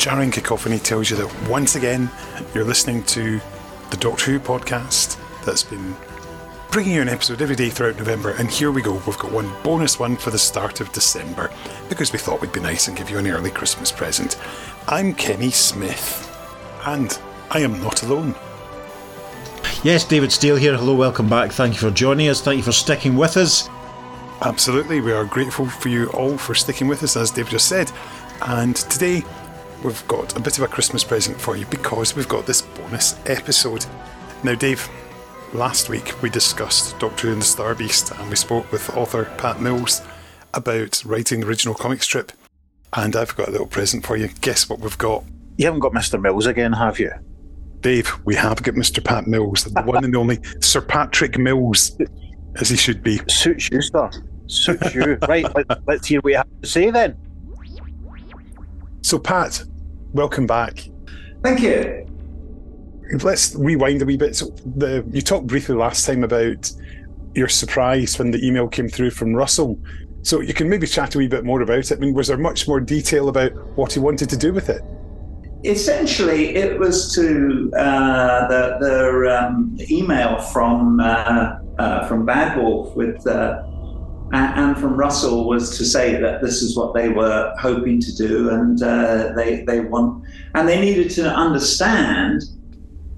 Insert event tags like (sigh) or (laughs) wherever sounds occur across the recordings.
Jarring cacophony tells you that once again you're listening to the Doctor Who podcast that's been bringing you an episode every day throughout November. And here we go, we've got one bonus one for the start of December because we thought we'd be nice and give you an early Christmas present. I'm Kenny Smith, and I am not alone. Yes, David Steele here. Hello, welcome back. Thank you for joining us. Thank you for sticking with us. Absolutely, we are grateful for you all for sticking with us, as Dave just said. And today we've got a bit of a Christmas present for you because we've got this bonus episode. Now, Dave, last week we discussed Doctor Who and the Star Beast and we spoke with author Pat Mills about writing the original comic strip. And I've got a little present for you. Guess what we've got? You haven't got Mr. Mills again, have you? Dave, we have got Mr. Pat Mills, the one and only Sir Patrick Mills, as he should be. Suits you, sir. Suits you. right, let, let's hear what you have to say then. So, Pat, welcome back. Thank you. Let's rewind a wee bit. So, the you talked briefly last time about your surprise when the email came through from Russell. So, you can maybe chat a wee bit more about it. I mean, was there much more detail about what he wanted to do with it? Essentially, it was to uh, the, the um, email from uh, uh, from Bad Wolf with uh, and from Russell was to say that this is what they were hoping to do, and uh, they they want and they needed to understand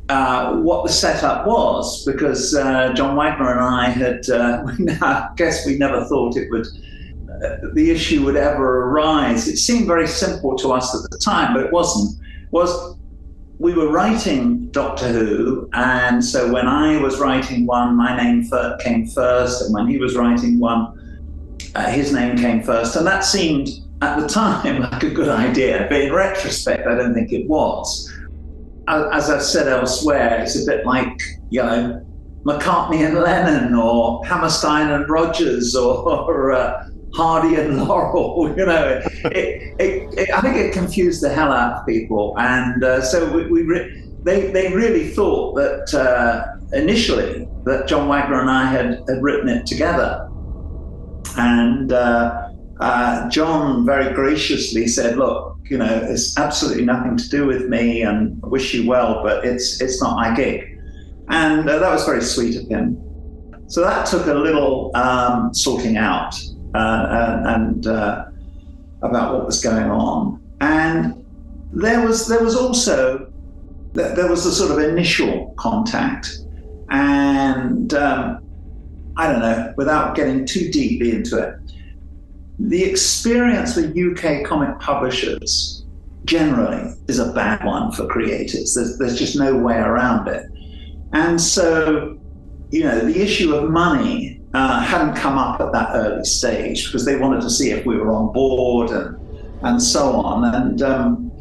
uh, what the setup was because uh, John Wagner and I had (laughs) I guess we never thought it would the issue would ever arise. It seemed very simple to us at the time, but it wasn't was we were writing Doctor Who, and so when I was writing one, my name came first, and when he was writing one, uh, his name came first, and that seemed at the (laughs) time like a good idea. But in retrospect, I don't think it was. As I've said elsewhere, it's a bit like you know McCartney and Lennon, or Hammerstein and Rodgers, (laughs) or, or uh, Hardy and (laughs) Laurel. You know, it, it, it, I think it confused the hell out of people, and uh, so we, we re- they they really thought that uh, initially that John Wagner and I had, had written it together, and uh, uh John very graciously said, "Look, you know, it's absolutely nothing to do with me, and I wish you well, but it's it's not my gig," and uh, that was very sweet of him. So that took a little um, sorting out uh, and uh, about what was going on. And there was there was also there was a sort of initial contact, and um, I don't know, without getting too deep into it, the experience with UK comic publishers generally is a bad one for creators. There's, there's just no way around it. And so, you know, the issue of money uh, hadn't come up at that early stage because they wanted to see if we were on board and and so on. And um,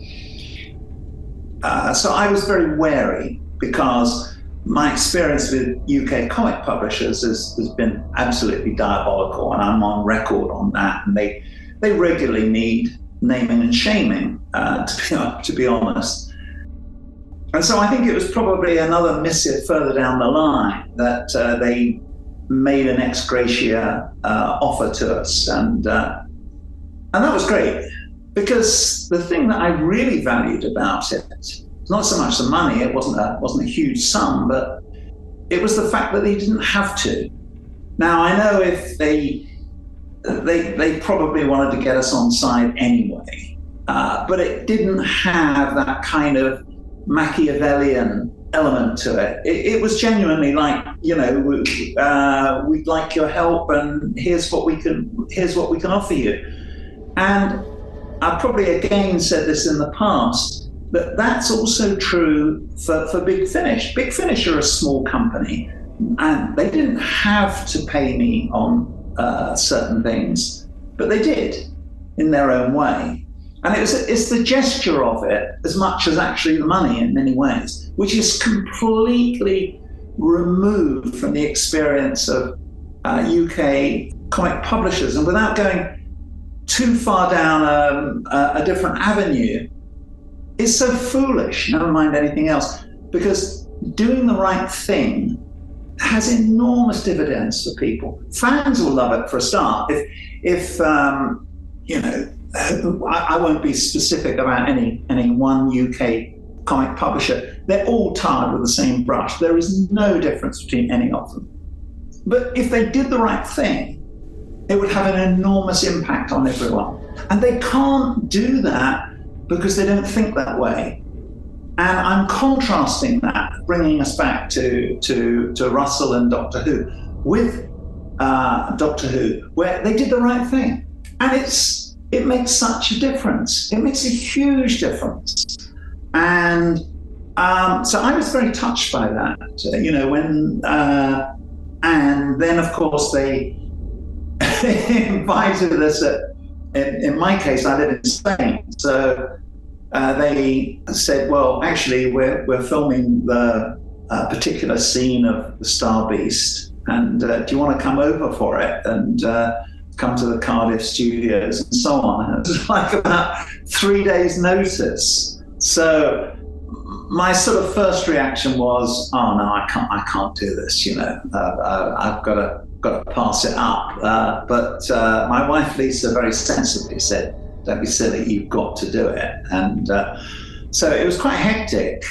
uh, so I was very wary because my experience with UK comic publishers has, has been absolutely diabolical, and I'm on record on that. And they they regularly need naming and shaming, uh, (laughs) to be to be honest. And so I think it was probably another missive further down the line that uh, they made an ex gratia uh, offer to us, and uh, and that was great because the thing that I really valued about it was not so much the money; it wasn't a wasn't a huge sum, but it was the fact that they didn't have to. Now I know if they they they probably wanted to get us on side anyway, uh, but it didn't have that kind of Machiavellian element to it. It, it was genuinely like, you know, uh, we'd like your help, and here's what we can here's what we can offer you. And I probably again said this in the past, but that's also true for, for Big Finish. Big Finish are a small company, and they didn't have to pay me on uh, certain things, but they did in their own way. And it was, it's the gesture of it as much as actually the money in many ways, which is completely removed from the experience of uh, UK comic publishers. And without going too far down um, a, a different avenue, it's so foolish, never mind anything else, because doing the right thing has enormous dividends for people. Fans will love it for a start. If, if um, you know, I, I won't be specific about any any one UK comic publisher. They're all tarred with the same brush. There is no difference between any of them. But if they did the right thing, it would have an enormous impact on everyone. And they can't do that because they don't think that way. And I'm contrasting that, bringing us back to, to, to Russell and Doctor Who, with uh, Doctor Who, where they did the right thing. And it's it makes such a difference. It makes a huge difference. And um, so I was very touched by that, you know, when, uh, and then of course they (laughs) invited us at, in, in, my case, I live in Spain. So uh, they said, well, actually, we're, we're filming the uh, particular scene of the Star Beast. And uh, do you want to come over for it? And uh, come to the Cardiff studios and so on. And it was (laughs) like about three days' notice. So my sort of first reaction was, "Oh no, I can't, I can't do this." You know, I've got to, got to pass it up. Uh, but uh, my wife Lisa very sensibly said, "Don't be silly, you've got to do it." And uh, so it was quite hectic.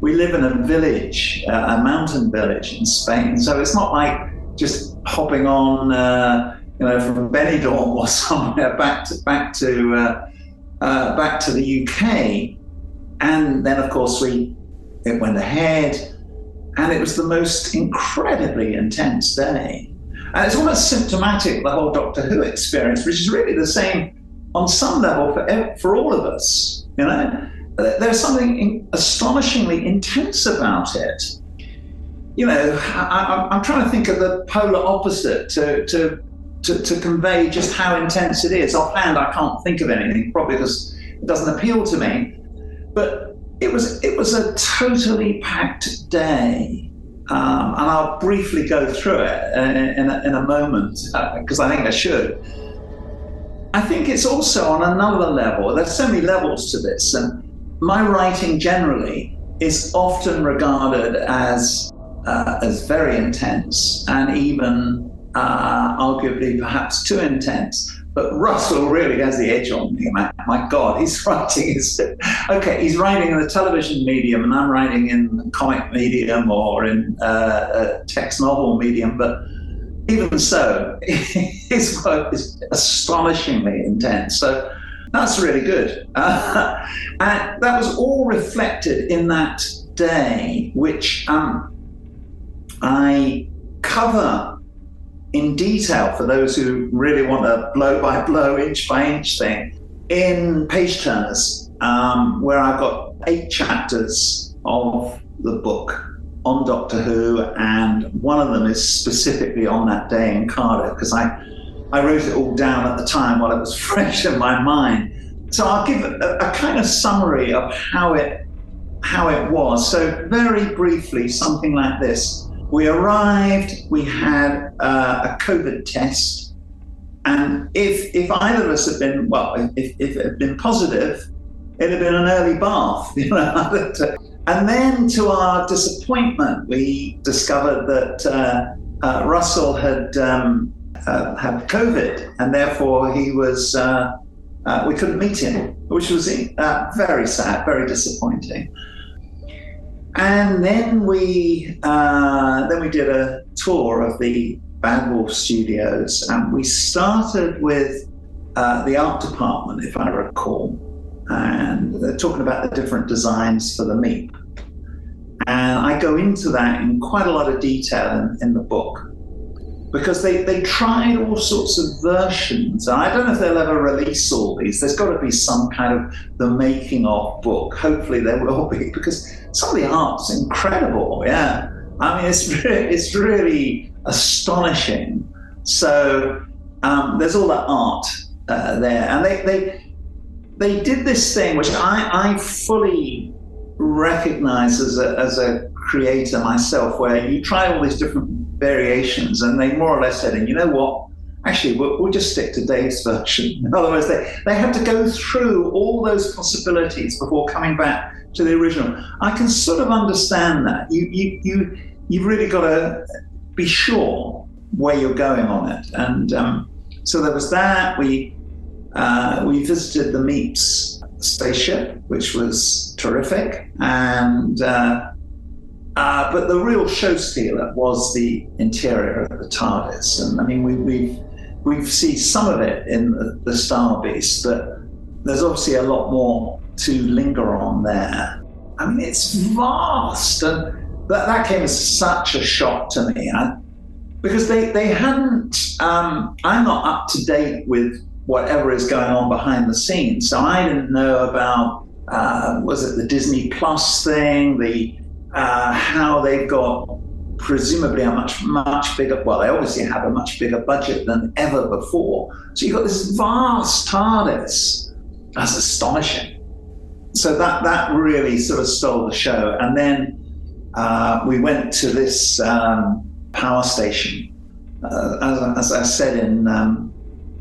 We live in a village, uh, a mountain village in Spain, so it's not like just hopping on you know, from Benidorm or (laughs) somewhere back to back to uh, uh, back to the UK, and then of course we it went ahead, and it was the most incredibly intense day, and it's almost symptomatic the whole Doctor Who experience, which is really the same on some level for for all of us. You know, there's something astonishingly intense about it. You know, I, am trying to think of the polar opposite to, to to, to convey just how intense it is. Offhand, I can't think of anything, probably because it doesn't appeal to me. But it was it was a totally packed day, um, and I'll briefly go through it in, in, a, in a, moment because uh, I think I should. I think it's also on another level. There's so many levels to this, and my writing generally is often regarded as uh, as very intense and even uh, arguably perhaps too intense. But Russell really has the edge on me. My, my God, he's (laughs) writing his. Okay, he's writing in the television medium, and I'm writing in the comic medium or in uh, text novel medium. But even so, (laughs) his work is astonishingly intense. So that's really good. Uh, (laughs) and that was all reflected in that day, which um, I cover in detail for those who really want a blow by blow, inch by inch thing in Page Turners, um, where I've got eight chapters of the book on Doctor Who, and one of them is specifically on that day in Cardiff because I, I wrote it all down at the time while it was (laughs) fresh in my mind. So I'll give a, a kind of summary of how it how it was. So very briefly, something like this. We arrived, we had uh, a COVID test, and if, if either of us had been, well, if, if it had been positive, it had been an early bath, (laughs) you know. (laughs) and then to our disappointment, we discovered that uh, uh, Russell had um, uh, had COVID, and therefore he was, uh, uh, we couldn't meet him, which was very sad, very disappointing. And then we uh, then we did a tour of the Bad Wolf Studios, and we started with uh, the art department, if I recall, and they're talking about the different designs for the Meep. And I go into that in quite a lot of detail in, in the book because they, they tried all sorts of versions. And I don't know if they'll ever release all these. There's got to be some kind of the making of book. Hopefully there will be because some of the art's incredible. Yeah. I mean, it's (laughs) really, it's really astonishing. So um, there's all that art uh, there. And they, they, they did this thing which I, I fully recognize as a, as a creator myself, where you try all these different variations, and they more or less said, and you know what? Actually, we'll, we'll, just stick to Dave's (laughs) version. In other words, they, they had to go through all those possibilities before coming back to the original. I can sort of understand that. You, you, you, you've really got to be sure where you're going on it. And um, so there was that. We uh, we visited the Meeps spaceship, which was terrific. And uh, uh, but the real show stealer was the interior of the TARDIS, and I mean we we've we see some of it in the, the Star Beast, but there's obviously a lot more to linger on there. I mean, it's vast, and that, that came as such a shock to me. I, because they, they hadn't, um, I'm not up to date with whatever is going on behind the scenes. So I didn't know about, uh, was it the Disney Plus thing, the uh, how they've got presumably a much, much bigger, well, they obviously have a much bigger budget than ever before. So you've got this vast TARDIS. That's astonishing. So that, that really sort of stole the show. And then uh, we went to this um, power station. Uh, as, as, I said in, um,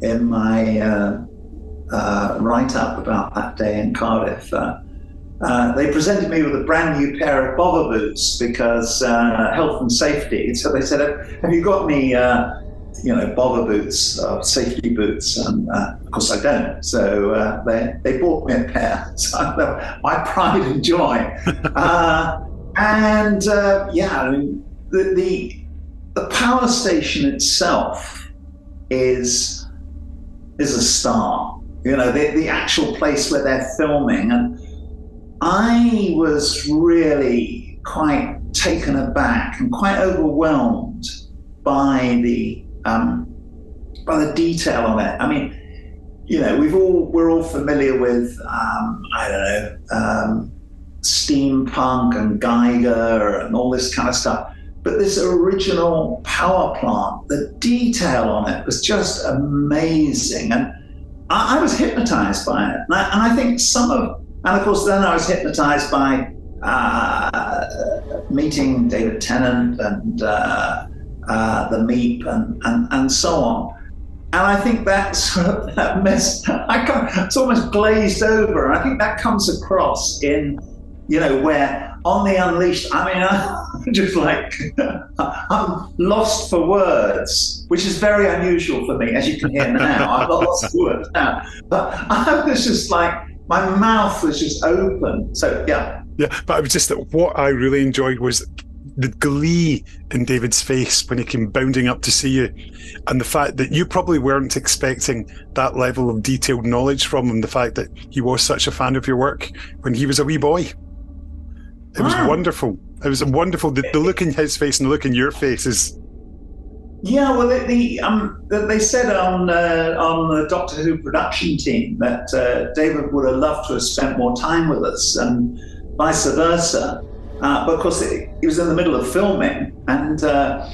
in my uh, uh write up about that day in Cardiff, uh, uh, they presented me with a brand new pair of bother boots because uh, health and safety. So they said, "Have you got any, uh, you know, bother boots, uh, safety boots?" And uh, of course, I don't. So they they bought me a pair. (laughs) So my pride and joy. (laughs) and yeah, I mean, the, the the power station itself is is a star. You know, the, the actual place where they're filming and I was really quite taken aback and quite overwhelmed by the um, by the detail of it. I mean, you know, we've all we're all familiar with um, I don't know um, steampunk and Giger and all this kind of stuff. But this original power plant, the detail on it was just amazing, and I, I was hypnotized by it. And I, and I think some of and of course, then I was hypnotized by uh, meeting David Tennant and uh, uh, the Meep and, and, and so on. And I think that's that mess. I can't, it's almost glazed over. I think that comes across in, you know, where on the Unleashed. I mean, (laughs) (laughs) just like (laughs) I'm lost for words, which is very unusual for me, as you can hear now. I'm lost for words now, but (laughs) I was just like my mouth was just open. So yeah. Yeah, but it was just that what I really enjoyed was the glee in David's face when he came bounding up to see you, and the fact that you probably weren't expecting that level of detailed knowledge from him. The fact that he was such a fan of your work when he was a wee boy. It was wonderful. It was wonderful. The, the look in his face and the look in your face is yeah, well, the, the um, they said on uh, on the Doctor Who production team that uh, David would have loved to have spent more time with us, and vice versa. Uh, but of course, he was in the middle of filming, and uh,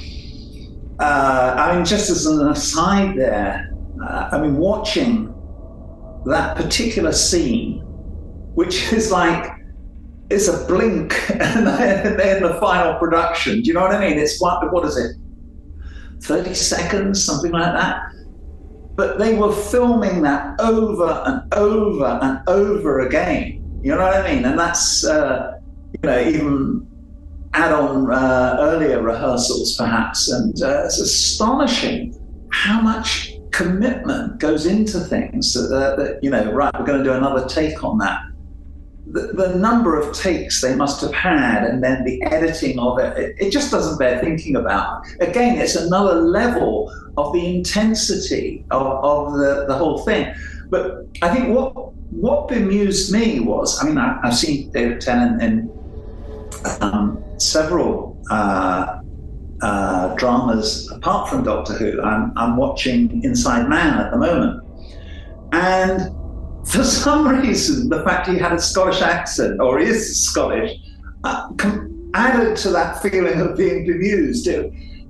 uh, I mean, just as an aside, there, uh, I mean, watching that particular scene, which is like it's a blink, (laughs) and then the final production. Do you know what I mean? It's what what is it? 30 seconds, something like that. But they were filming that over and over and over again. You know what I mean? And that's, uh, you know, even add on uh, earlier rehearsals perhaps. And uh, it's astonishing how much commitment goes into things that, that, you know, right, we're going to do another take on that the, the, number of takes they must have had and then the editing of it, it, it, just doesn't bear thinking about. Again, it's another level of the intensity of, of the, the whole thing. But I think what what bemused me was, I mean, I, have seen David Tennant in um, several uh, uh, dramas apart from Doctor Who. I'm, I'm watching Inside Man at the moment. And for some reason, the fact he had a Scottish accent, or is Scottish, uh, added to that feeling of being bemused.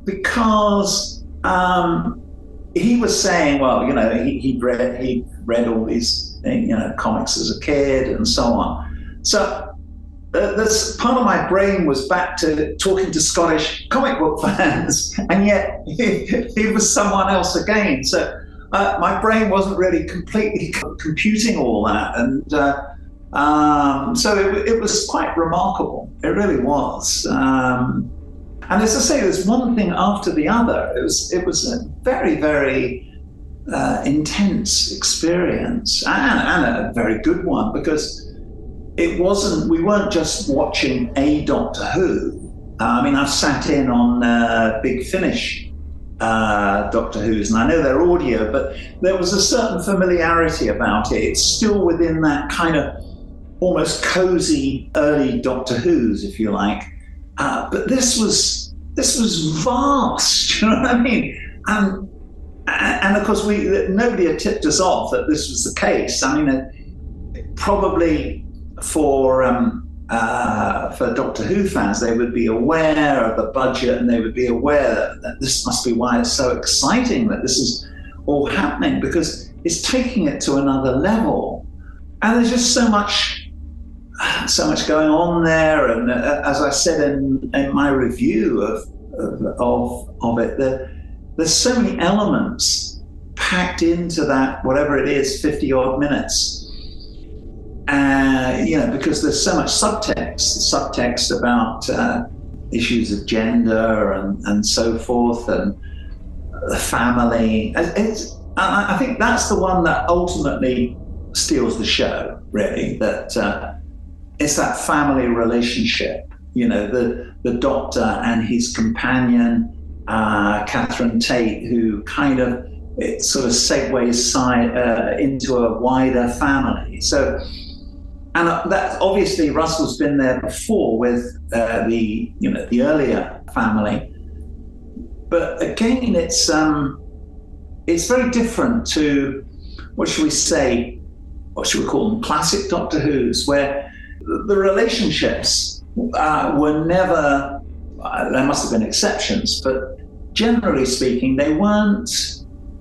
because um, he was saying, well, you know, he, he read he read all these you know comics as a kid and so on. So uh, this part of my brain was back to talking to Scottish comic book (laughs) fans, and yet he, he was someone else again. So uh, my brain wasn't really completely (laughs) computing all that. And uh, um, so it, it, was quite remarkable. It really was. Um, and as I say, there's one thing after the other. It was, it was a very, very uh, intense experience and, and a very good one because it wasn't, we weren't just watching a Doctor Who. I mean, I've sat in on uh, Big Finish uh, Doctor Who's, and I know they're audio, but there was a certain familiarity about it. It's still within that kind of almost cozy early Doctor Who's, if you like. Uh, but this was this was vast. (laughs) You know what I mean? And and of course, we nobody had tipped us off that this was the case. I mean, uh, probably for um, uh, for Doctor Who fans, they would be aware of the budget and they would be aware that, this must be why it's so exciting that this is all happening because it's taking it to another level. And there's just so much, so much going on there. And uh, as I said in, in my review of of, of, of it, the, there's so many elements packed into that, whatever it is, 50 odd minutes. Uh, you know, because there's so much subtext, subtext about uh, issues of gender and, and so forth, and the family. It's, I think that's the one that ultimately steals the show, really. That uh, it's that family relationship. You know, the the doctor and his companion uh, Catherine Tate, who kind of it sort of segues side, uh, into a wider family. So, and uh, that obviously Russell's been there before with uh, the you know the earlier family, but again, it's um, it's very different to what should we say? What should we call them? Classic Doctor Who's, where the relationships uh, were never uh, there must have been exceptions, but generally speaking, they weren't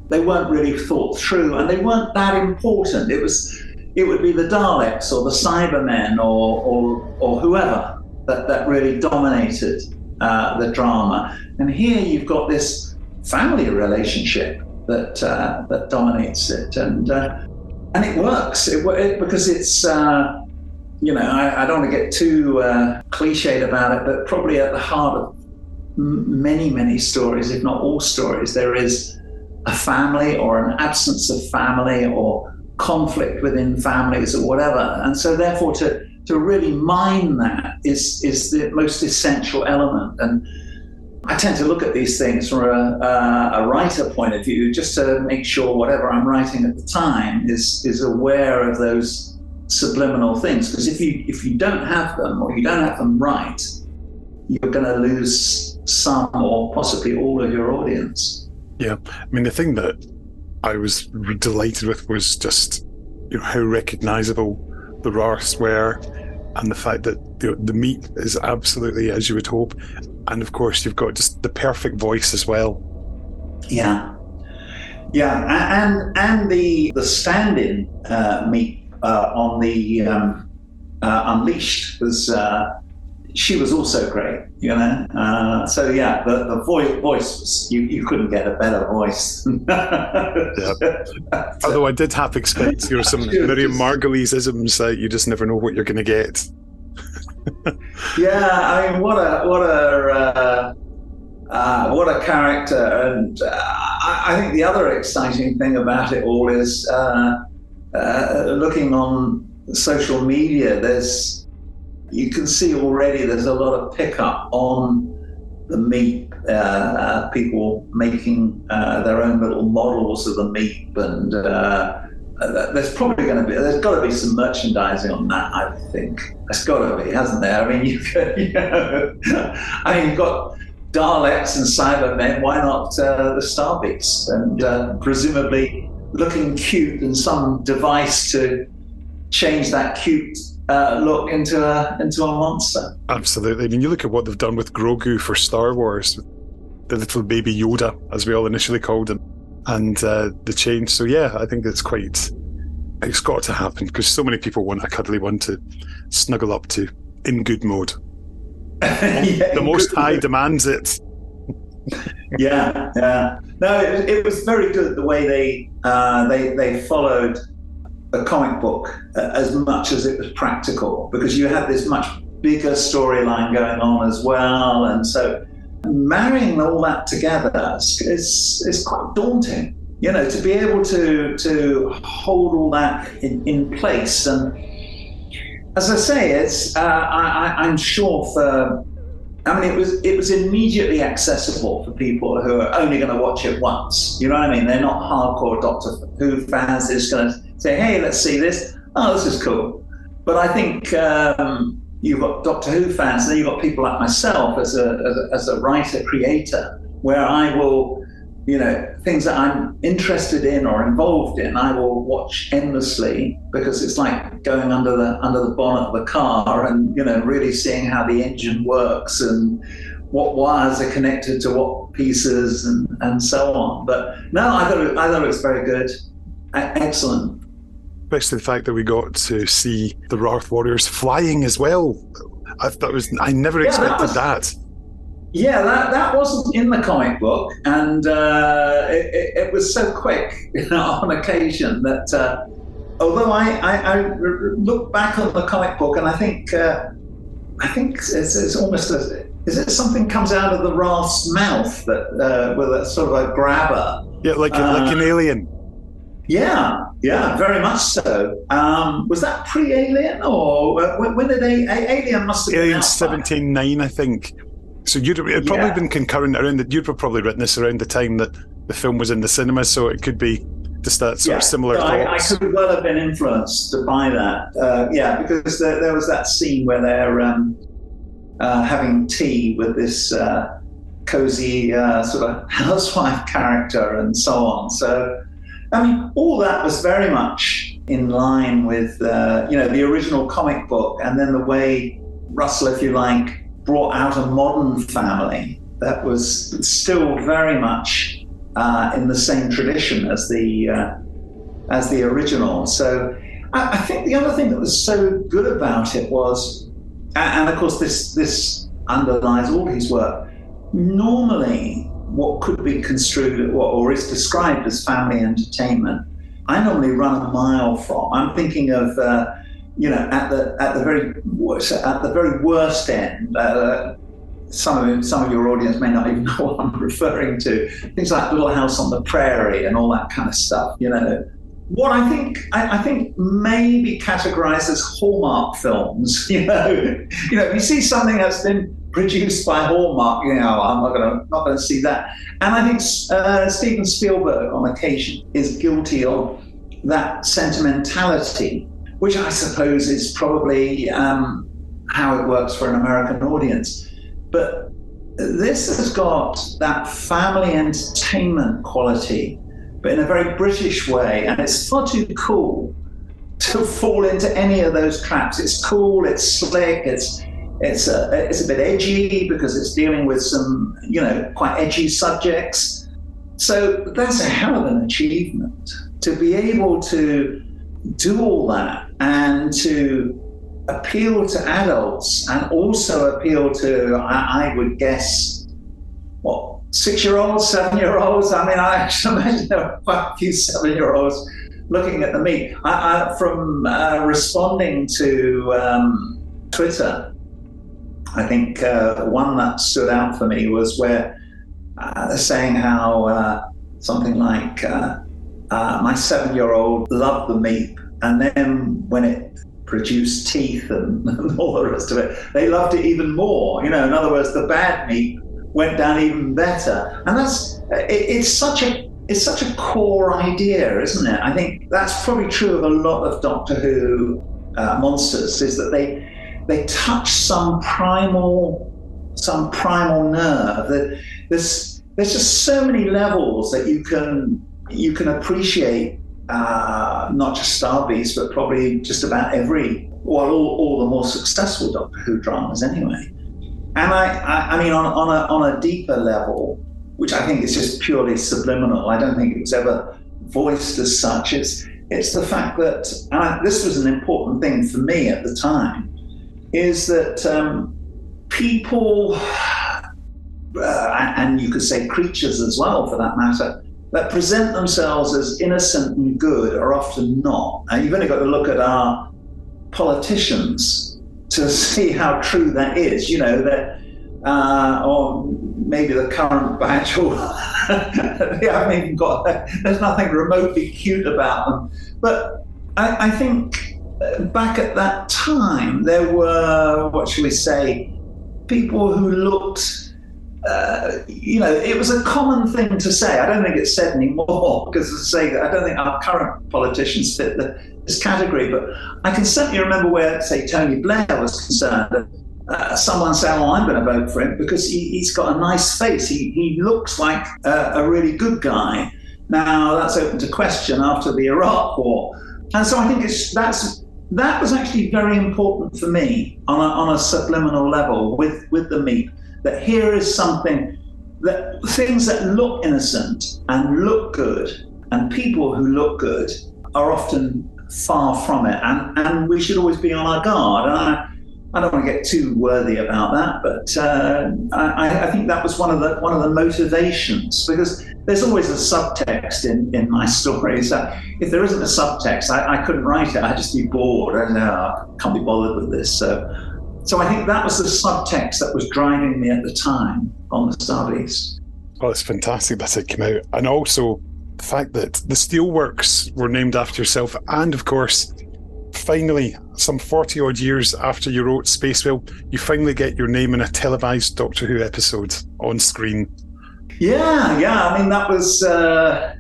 they weren't really thought through, and they weren't that important. It was it would be the Daleks or the Cybermen or or, or whoever that, that really dominated uh, the drama. And here you've got this family relationship that uh, that dominates it, and uh, and it works it, it, because it's uh, you know, I, I, don't want to get too uh, cliched about it, but probably at the heart of many, many stories, if not all stories, there is a family or an absence of family or conflict within families or whatever. And so, therefore, to, to really mine that is, is the most essential element. And I tend to look at these things from a, a, a, writer point of view, just to make sure whatever I'm writing at the time is is aware of those subliminal things because if you if you don't have them or you don't have them right you're going to lose some or possibly all of your audience yeah i mean the thing that i was delighted with was just you know how recognizable the Wrarths were and the fact that the Meep is absolutely as you would hope and of course you've got just the perfect voice as well. Yeah. Yeah and and the the stand-in uh, Meep uh, on the um, uh, Unleashed was uh, she was also great, you know. Uh, so yeah, the, the voice, voice was, you, you couldn't get a better voice. yeah. (laughs) Although I did half expect you know some (laughs) Miriam Margolyes isms that you just never know what you're going to get. (laughs) yeah, I mean, what a what a uh, uh, what a character, and uh, I, I, think the other exciting thing about it all is uh, uh, looking on social media, there's you can see already there's a lot of pickup on the Meep. Uh, uh, people making uh, their own little models of the Meep, and uh, there's probably going to be there's got to be some merchandising on that. I think there's got to be, hasn't there? I mean, (laughs) you, you know, (laughs) I mean, you've got. Daleks and Cybermen, why not uh, the Star Beasts? And uh, presumably looking cute and some device to change that cute uh, look into a into a monster. Absolutely. I mean, you look at what they've done with Grogu for Star Wars, the little baby Yoda, as we all initially called him, and uh, the change. So yeah, I think it's quite. It's got to happen because so many people want a cuddly one to snuggle up to in good mode. (laughs) yeah, the most high demands it yeah, yeah. No, it, it, was very good the way they uh, they they followed a comic book uh, as much as it was practical because you had this much bigger storyline going on as well, and so marrying all that together is is quite daunting. you know, to be able to to hold all that in, in place. And as I say, it's uh, I, I'm sure for. I mean, it was it was immediately accessible for people who are only going to watch it once. You know what I mean? They're not hardcore Doctor Who fans. They're just going to say, "Hey, let's see this. Oh, this is cool." But I think um, you've got Doctor Who fans, and then you've got people like myself as a, as a, as a writer creator, where I will you know, things that I'm interested in or involved in, I will watch endlessly because it's like going under the under the bonnet of the car and you know really seeing how the engine works and what wires are connected to what pieces and, and so on. But no, I thought it, I thought it was very good, excellent. Especially the fact that we got to see the Wrarth Warriors flying as well. I thought was I never yeah, expected that. Was, that yeah, that, that wasn't in the comic book, and uh, it, it, it, was so quick (laughs) you know, on occasion that uh, although I, I, I, look back on the comic book and I think uh, I think it's, it's almost a, is it something comes out of the Wrarth's mouth that uh, with a sort of a grabber? Yeah, like like an uh, alien. Yeah, yeah, very much so. Um, was that pre-Alien or uh, when, when did a, Alien must have Alien seventeen nine, I think. So you'd it probably yeah. been concurrent around that. You'd have probably written this around the time that the film was in the cinema, so it could be just that sort yeah. of similar. I, I, could well have been influenced by that. Uh, yeah, because there, there, was that scene where they're um, uh, having tea with this uh, cozy uh, sort of (laughs) housewife character and so on. So, I mean, all that was very much in line with uh, you know the original comic book, and then the way Russell, if you like brought out a modern family that was still very much uh, in the same tradition as the uh, as the original. So I, I, think the other thing that was so good about it was, and of course this this underlies all his work. Normally, what could be construed or is described as family entertainment, I normally run a mile from. I'm thinking of. Uh, you know, at the at the very at the very worst end, uh, some of some of your audience may not even know what I'm (laughs) referring to. Things like Little House on the Prairie and all that kind of stuff. You know, what I think I, I think may be categorized as Hallmark films. (laughs) You know, you know, if you see something that's been produced by Hallmark, you know, I'm not going to not to see that. And I think uh, Steven Spielberg, on occasion, is guilty of that sentimentality which I suppose is probably um, how it works for an American audience. But this has got that family entertainment quality, but in a very British way, and it's far too cool to fall into any of those traps. It's cool, it's slick, it's it's a, it's a bit edgy because it's dealing with some you know quite edgy subjects. So that's a hell of an achievement to be able to do all that and to appeal to adults and also appeal to, I, I would guess, what, six year olds, seven year olds? I mean, I (laughs) actually imagine there are quite a few seven year olds looking at the Meep. I, I, from uh, responding to um, Twitter, I think uh, one that stood out for me was where uh, they're saying how uh, something like, uh, uh, my seven year old loved the Meep, and then when it produced teeth and, (laughs) and, all the rest of it, they loved it even more. You know, in other words, the bad Meep went down even better. And that's it, it's such a it's such a core idea, isn't it? I think that's probably true of a lot of Doctor Who uh, monsters, is that they they touch some primal some primal nerve. That there's there's just so many levels that you can you can appreciate uh, not just Star Beast, but probably just about every, well, all, all the more successful Doctor Who dramas anyway. And I, I, I mean, on, on, a, on a deeper level, which I think is just purely subliminal, I don't think it was ever voiced as such. It's, it's the fact that, and I, this was an important thing for me at the time, is that um, people, uh, and you could say creatures as well for that matter, that present themselves as innocent and good are often not. And you've only got to look at our politicians to (laughs) see how true that is. You know, that uh, or maybe the current (laughs) batch or (laughs) they haven't even got there's nothing remotely cute about them. But I, I think back at that time there were what shall we say people who looked uh, you know, it was a common thing to say. I don't think it's said anymore (laughs) because, as I say, I don't think our current politicians fit the, this category. But I can certainly remember where, say, Tony Blair was concerned. Uh, someone said, "Oh, I'm going to vote for him because he, has got a nice face. He, he looks like a, a really good guy." Now that's open to question after the Iraq War, and so I think it's that's that was actually very important for me on a, on a subliminal level with with the Meep that here is something that things that look innocent and look good, and people who look good are often far from it, and, and we should always be on our guard. And I, I don't want to get too worthy about that, but uh, I, I, think that was one of the one of the motivations because there's always a subtext in, in my stories. Uh, if there isn't a subtext, I, I couldn't write it. I'd just be bored. I know I can't be bothered with this. So so I think that was the subtext that was driving me at the time on the studies. Oh, it's fantastic that it came out. And also the fact that the steelworks were named after yourself. And of course, finally, some 40 odd years after you wrote Space Whale, you finally get your name in a televised Doctor Who episode on screen. Yeah, yeah. I mean, that was, uh,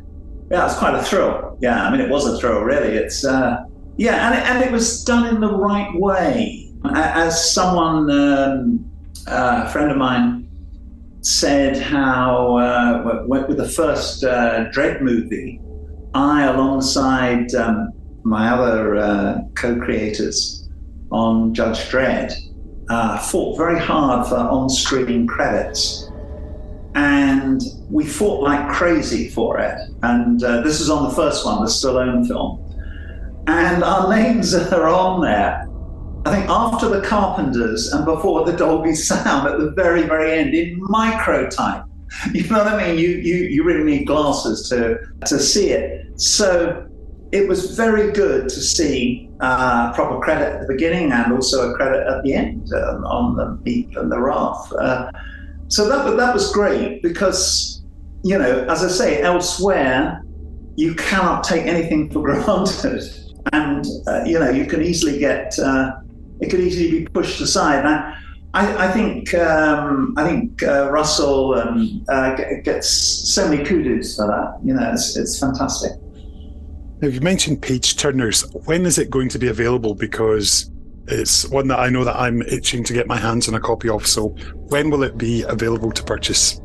yeah, it was quite a thrill. Yeah, I mean, it was a thrill, really. It's, uh, yeah, and it, and it was done in the right way as someone, um, uh, a friend of mine, said how uh, with the first uh, Dredd movie, I, alongside um, my other uh, co-creators on Judge Dredd, uh, fought very hard for on-screen credits, and we fought like crazy for it. And uh, this is on the first one, the Stallone film, and our names (laughs) are on there. I think after the Carpenters and before the Dolby (laughs) Sound at the very, very end in micro time. You know what I mean? You you you really need glasses to to see it. So it was very good to see uh, proper credit at the beginning and also a credit at the end um, on the Meep and the Wrarth. Uh, so that that was great because you know, as I say, elsewhere you cannot take anything for (laughs) granted, and uh, you know you can easily get uh, it could easily be pushed aside. I, I, I think um, I think uh, Russell um, gets so many kudos for that. You know, it's, it's fantastic. Now you mentioned page turners. When is it going to be available? Because it's one that I know that I'm itching to get my hands on a copy of. So when will it be available to purchase?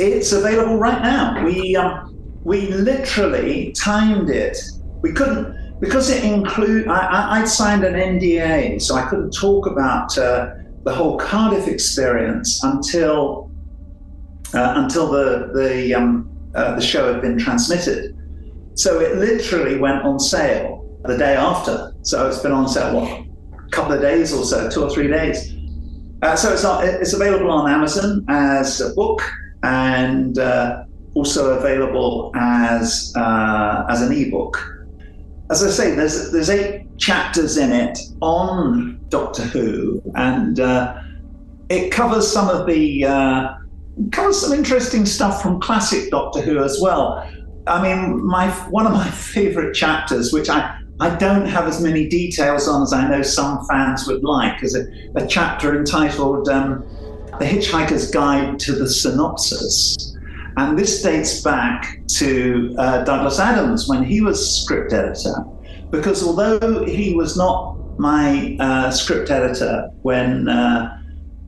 It's available right now. We um, we literally timed it. We couldn't because it include I, would signed an NDA, so I couldn't talk about uh, the whole Cardiff experience until uh, until the the um, uh, the show had been transmitted. So it literally went on sale the day after. So it's been on sale what a couple of days or so, two or three days. Uh, so it's not, it's available on Amazon as a book and uh, also available as uh, as an ebook as I say, there's there's eight chapters in it on Doctor Who, and uh, it covers some of the uh, covers some interesting stuff from classic Doctor Who as well. I mean, my one of my (laughs) favourite chapters, which I I don't have as many details on as I know some fans would like, is a, a chapter entitled um, "The Hitchhiker's Guide to the Synopsis." And this dates back to uh, Douglas Adams when he was script editor, because although he was not my uh, script editor when uh,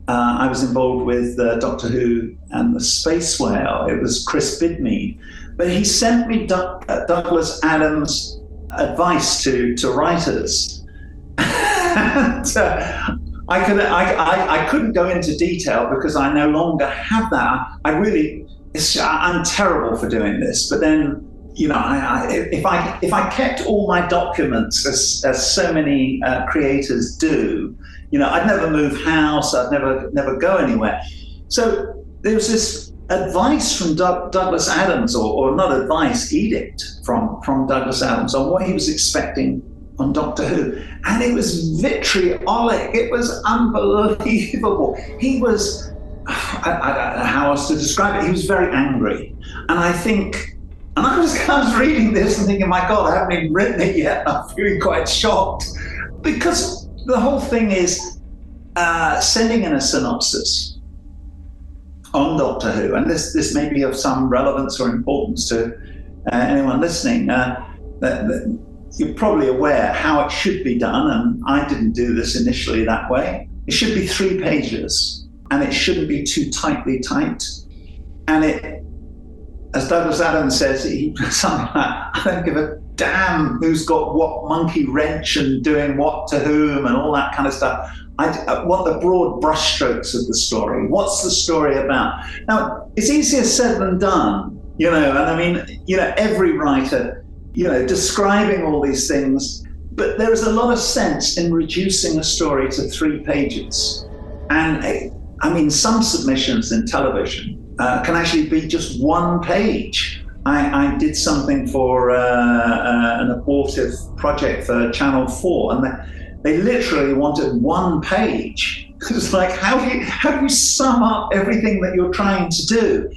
uh I was involved with uh, Doctor Who and the Space Whale, it was Chris Bidmead. But he sent me uh, Douglas Adams' advice to, to writers. and, I, could, I, I, I couldn't go into detail because I no longer have that. I really I'm terrible for doing this, but then you know, I, I, if I if I kept all my documents as, as so many uh, creators do, you know, I'd never move house, I'd never never go anywhere. So there was this advice from Doug, Douglas Adams, or, or not advice, edict from from Douglas Adams on what he was expecting on Doctor Who, and it was vitriolic. It was unbelievable. He was I, I don't know how else to describe it. He was very angry, and I think, and I was, (laughs) I was reading this and thinking, my God, I haven't even written it yet. (laughs) I'm feeling quite shocked because the whole thing is uh, sending in a synopsis on Doctor Who, and this this may be of some relevance or importance to uh, anyone listening. Uh, that, that you're probably aware how it should be done, and I didn't do this initially that way. It should be three pages, and it shouldn't be too tightly typed. And it, as Douglas Adams says, he (laughs) something like, "I don't give a damn who's got what monkey wrench and doing what to whom and all that kind of stuff." I, I want the broad brushstrokes of the story. What's the story about? Now, it's easier said than done, you know. And I mean, you know, every writer, you know, describing all these things, but there is a lot of sense in reducing a story to three pages. And eh, I mean, some submissions in television uh, can actually be just one page. I, I did something for uh, uh, an abortive project for Channel 4, and they, they literally wanted one page. (laughs) It's like, how do you how do you sum up everything that you're trying to do?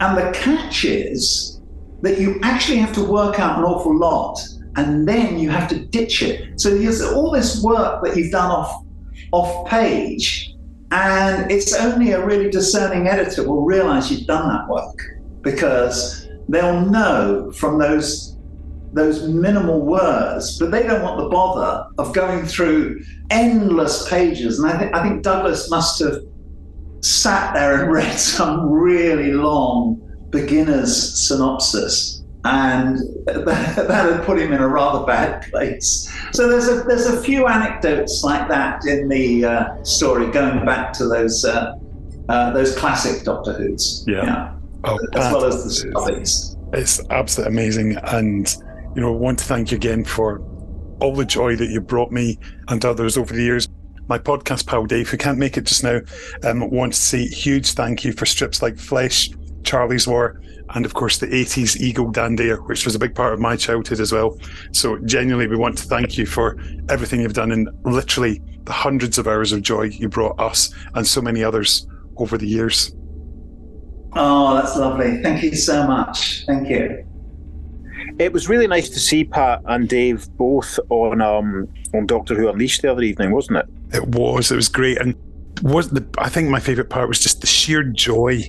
And the catch is that you actually have to work out an awful lot, and then you have to ditch it. So there's all this work that you've done off off page, and it's only a really discerning editor will realize you've done that work because they'll know from those those minimal words, but they don't want the bother of going through endless pages. And I, th- I think Douglas must have sat there and (laughs) read some really long beginner's synopsis. And that, (laughs) that had put him in a rather bad (laughs) place. So there's a there's a few anecdotes like that in the uh, story, going back to those uh, uh, those classic Doctor Who's, Yeah. Oh, as well as the Stubbies. It's absolutely amazing. And, you know, want to thank you again for all the joy that you brought me and others over the years. My podcast pal Dave, who can't make it just now, um, wants to say huge thank you for strips like Flesh, Charley's War, and of course the 80s Eagle Dan Dare, which was a big part of my childhood as well. So, genuinely, we want to thank you for everything you've done and literally the hundreds of hours of joy you brought us and so many others over the years. Oh, that's lovely. Thank you so much. Thank you. It was really nice to see Pat and Dave both on um, on Doctor Who Unleashed the other evening, wasn't it? It was. It was great, and was the. I think my favourite part was just the sheer joy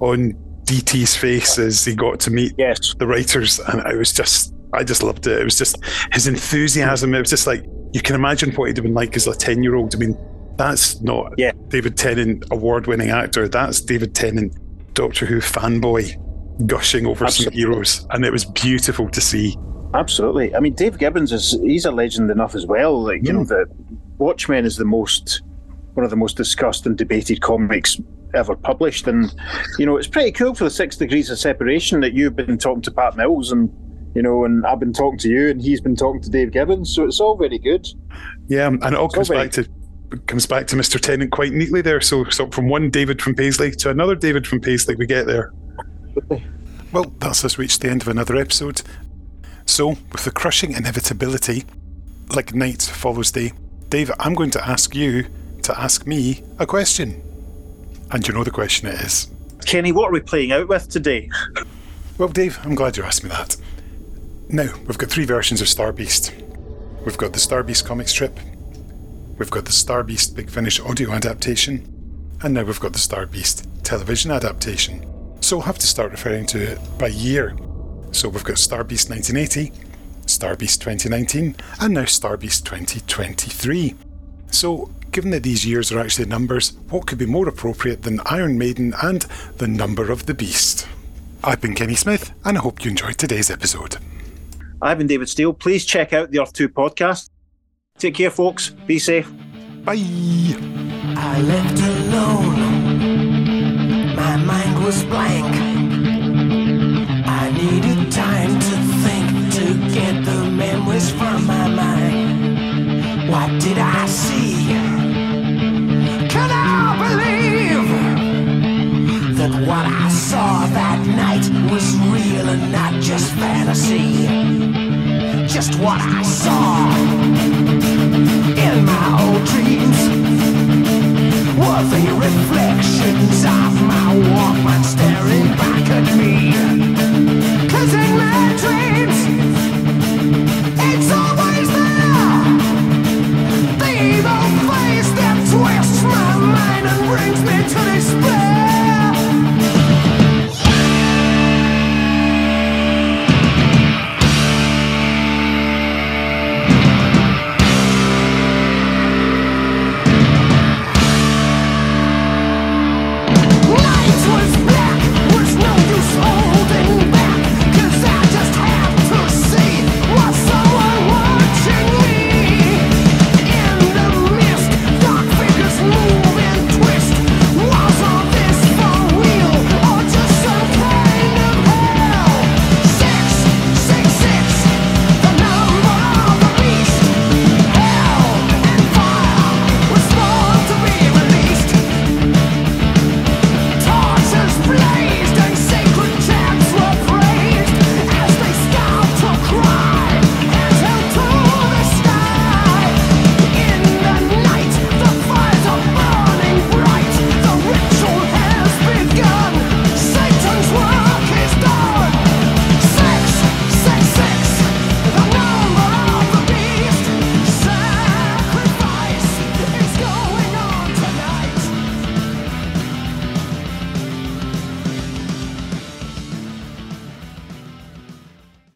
on DT's face as he got to meet Yes. the writers, and I was just. I just loved it. It was just his enthusiasm. It was just like you can imagine what he'd have been like as a ten-year-old. I mean, that's not Yeah. David Tennant, award-winning actor. That's David Tennant, Doctor Who fanboy, gushing over Absolutely. some heroes, and it was beautiful to see. Absolutely. I mean, Dave Gibbons is he's a legend enough as well. Like you know, hmm. the Watchmen is the most one of the most discussed and debated comics ever published, and you know, it's pretty cool for the Six Degrees of Separation that you've been talking to Pat Mills and. You know, and I've been talking to you, and he's been talking to Dave Gibbons, so it's all very good. Yeah, and it all comes back to comes back to Mr. Tennant quite neatly there. So, so from one David from Paisley to another David from Paisley, we get there. Well, that's us reached the end of another episode. So, with the crushing inevitability, like night follows day, Dave, I'm going to ask you to ask me a question. And you know the question it is. Kenny, what are we playing out with today? Well, Dave, I'm glad you asked me that. Now, we've got three versions of Star Beast. We've got the Star Beast comic strip, we've got the Star Beast Big Finish audio adaptation, and now we've got the Star Beast television adaptation. So we'll have to start referring to it by year. So we've got Star Beast 1980, Star Beast 2019, and now Star Beast 2023. So, given that these years are actually numbers, what could be more appropriate than Iron Maiden and the number of the beast? I've been Kenny Smith, and I hope you enjoyed today's episode. I've been David Steele. Please check out the Earth 2 podcast. Take care, folks. Be safe. Bye! Was blank. I needed time to think to get the memories from my mind. What did I see? Can I believe that what I saw that night was real and not just fantasy? Just what I saw in my old dreams. The reflections of my woman staring back at me?